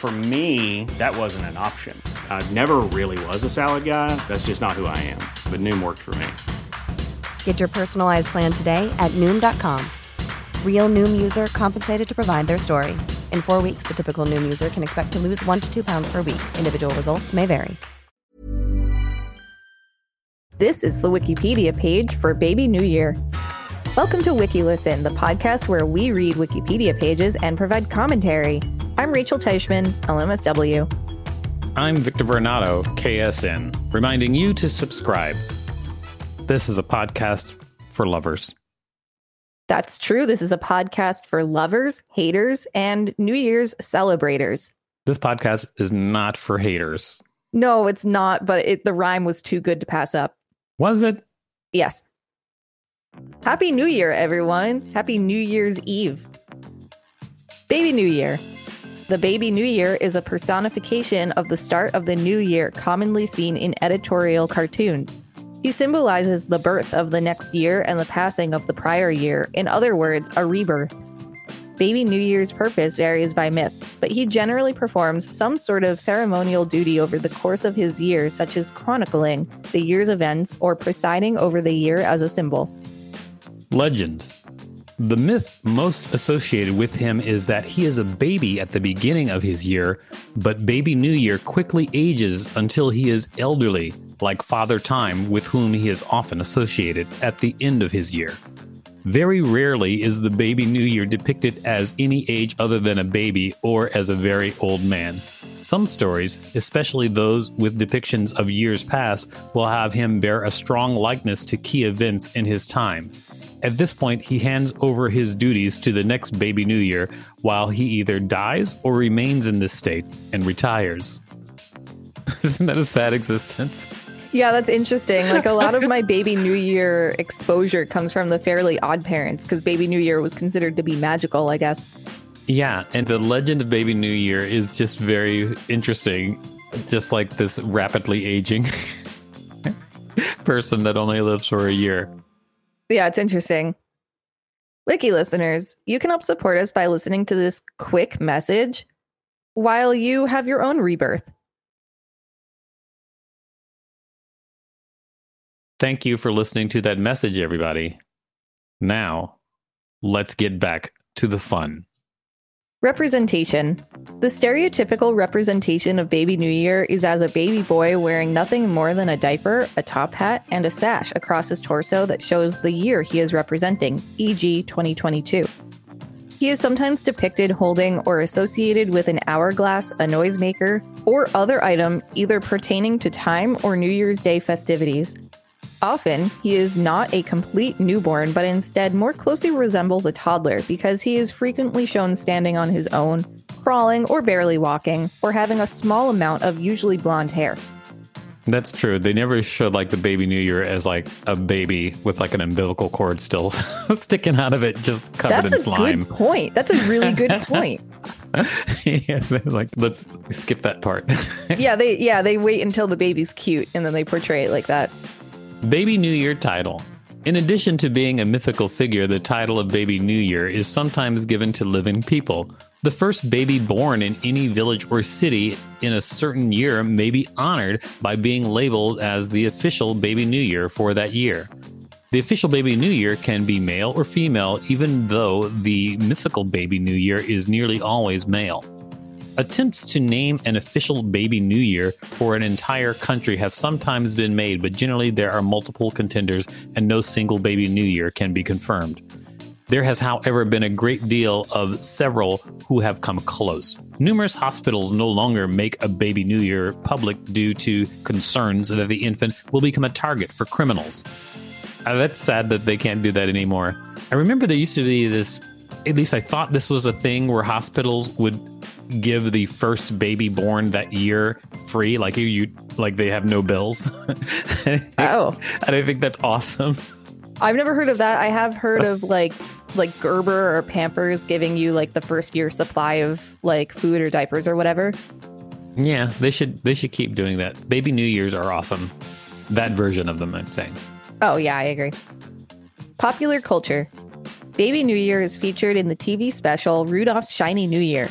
For me, that wasn't an option. I never really was a salad guy. That's just not who I am. But Noom worked for me. Get your personalized plan today at Noom.com. Real Noom user compensated to provide their story. In four weeks, the typical Noom user can expect to lose one to two pounds per week. Individual results may vary. This is the Wikipedia page for Baby New Year. Welcome to WikiListen, the podcast where we read Wikipedia pages and provide commentary. I'm Rachel Teichman, LMSW. I'm Victor Varnado, KSN, reminding you to subscribe. This is a podcast for lovers. That's true. This is a podcast for lovers, haters, and New Year's celebrators. This podcast is not for haters. No, it's not, but it, the rhyme was too good to pass up. Was it? Yes. Happy New Year, everyone. Happy New Year's Eve. Baby New Year. The baby New Year is a personification of the start of the new year, commonly seen in editorial cartoons. He symbolizes the birth of the next year and the passing of the prior year, in other words, a rebirth. Baby New Year's purpose varies by myth, but he generally performs some sort of ceremonial duty over the course of his year, such as chronicling the year's events or presiding over the year as a symbol. Legends. The myth most associated with him is that he is a baby at the beginning of his year, but Baby New Year quickly ages until he is elderly, like Father Time, with whom he is often associated at the end of his year. Very rarely is the Baby New Year depicted as any age other than a baby or as a very old man. Some stories, especially those with depictions of years past, will have him bear a strong likeness to key events in his time. At this point, he hands over his duties to the next baby New Year while he either dies or remains in this state and retires. Isn't that a sad existence? Yeah, that's interesting. Like a lot of my baby New Year exposure comes from the Fairly Odd Parents because baby New Year was considered to be magical, I guess. Yeah, and the legend of baby New Year is just very interesting. Just like this rapidly aging person that only lives for a year. Yeah, it's interesting. Wiki listeners, you can help support us by listening to this quick message while you have your own rebirth. Thank you for listening to that message, everybody. Now, let's get back to the fun. Representation. The stereotypical representation of Baby New Year is as a baby boy wearing nothing more than a diaper, a top hat, and a sash across his torso that shows the year he is representing, e.g., 2022. He is sometimes depicted holding or associated with an hourglass, a noisemaker, or other item either pertaining to time or New Year's Day festivities. Often, he is not a complete newborn, but instead more closely resembles a toddler because he is frequently shown standing on his own, crawling or barely walking, or having a small amount of usually blonde hair. That's true. They never showed like the baby New Year as like a baby with like an umbilical cord still sticking out of it, just covered That's in a slime. good point. That's a really good point. yeah, like let's skip that part. yeah, they yeah, they wait until the baby's cute and then they portray it like that. Baby New Year title. In addition to being a mythical figure, the title of Baby New Year is sometimes given to living people. The first baby born in any village or city in a certain year may be honored by being labeled as the official Baby New Year for that year. The official Baby New Year can be male or female, even though the mythical Baby New Year is nearly always male. Attempts to name an official Baby New Year for an entire country have sometimes been made, but generally there are multiple contenders and no single Baby New Year can be confirmed. There has, however, been a great deal of several who have come close. Numerous hospitals no longer make a Baby New Year public due to concerns that the infant will become a target for criminals. Uh, that's sad that they can't do that anymore. I remember there used to be this, at least I thought this was a thing where hospitals would give the first baby born that year free, like you, you like they have no bills. Oh. and I think that's awesome. I've never heard of that. I have heard of like like Gerber or Pampers giving you like the first year supply of like food or diapers or whatever. Yeah, they should they should keep doing that. Baby New Years are awesome. That version of them, I'm saying. Oh, yeah, I agree. Popular culture. Baby New Year is featured in the TV special Rudolph's Shiny New Year.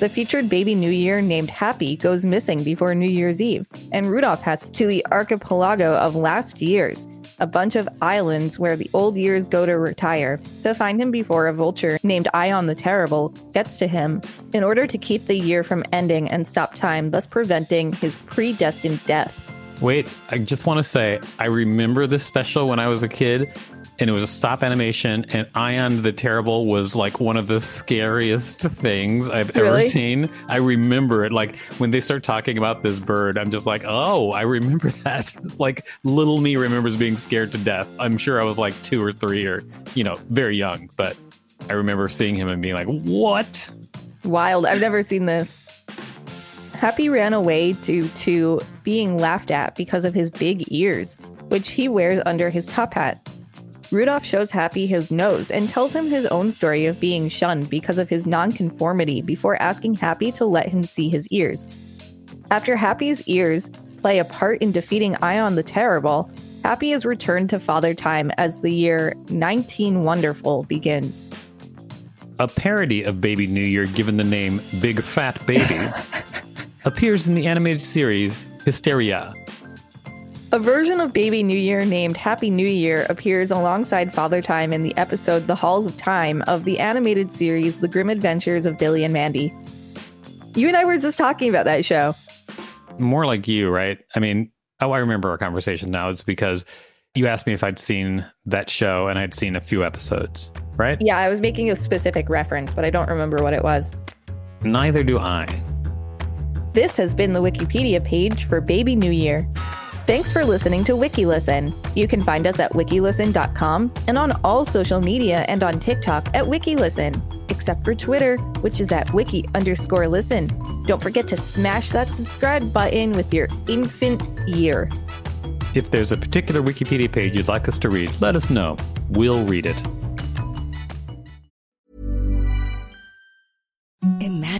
The featured Baby New Year named Happy goes missing before New Year's Eve, and Rudolph has to the archipelago of last years, a bunch of islands where the old years go to retire, to find him before a vulture named Eon the Terrible gets to him in order to keep the year from ending and stop time, thus preventing his predestined death. Wait, I just want to say I remember this special when I was a kid, and it was a stop animation, and Eon the Terrible was like one of the scariest things I've ever Really? seen. I remember it. Like when they start talking about this bird, I'm just like, oh, I remember that. like little me remembers being scared to death. I'm sure I was like two or three or, you know, very young, but I remember seeing him and being like, what? Wild. I've never seen this. Happy ran away due to being laughed at because of his big ears, which he wears under his top hat. Rudolph shows Happy his nose and tells him his own story of being shunned because of his nonconformity before asking Happy to let him see his ears. After Happy's ears play a part in defeating Eon the Terrible, Happy is returned to Father Time as the year 19 Wonderful begins. A parody of Baby New Year given the name Big Fat Baby appears in the animated series Histeria. A version of Baby New Year named Happy New Year appears alongside Father Time in the episode The Halls of Time of the animated series The Grim Adventures of Billy and Mandy. You and I were just talking about that show. More like you, right? I mean, oh, I remember our conversation now. It's because you asked me if I'd seen that show and I'd seen a few episodes, right? Yeah, I was making a specific reference, but I don't remember what it was. Neither do I. This has been the Wikipedia page for Baby New Year. Thanks for listening to WikiListen. You can find us at wikilisten.com and on all social media and on TikTok at WikiListen, except for Twitter, which is at wiki underscore listen. Don't forget to smash that subscribe button with your infant ear. If there's a particular Wikipedia page you'd like us to read, let us know. We'll read it.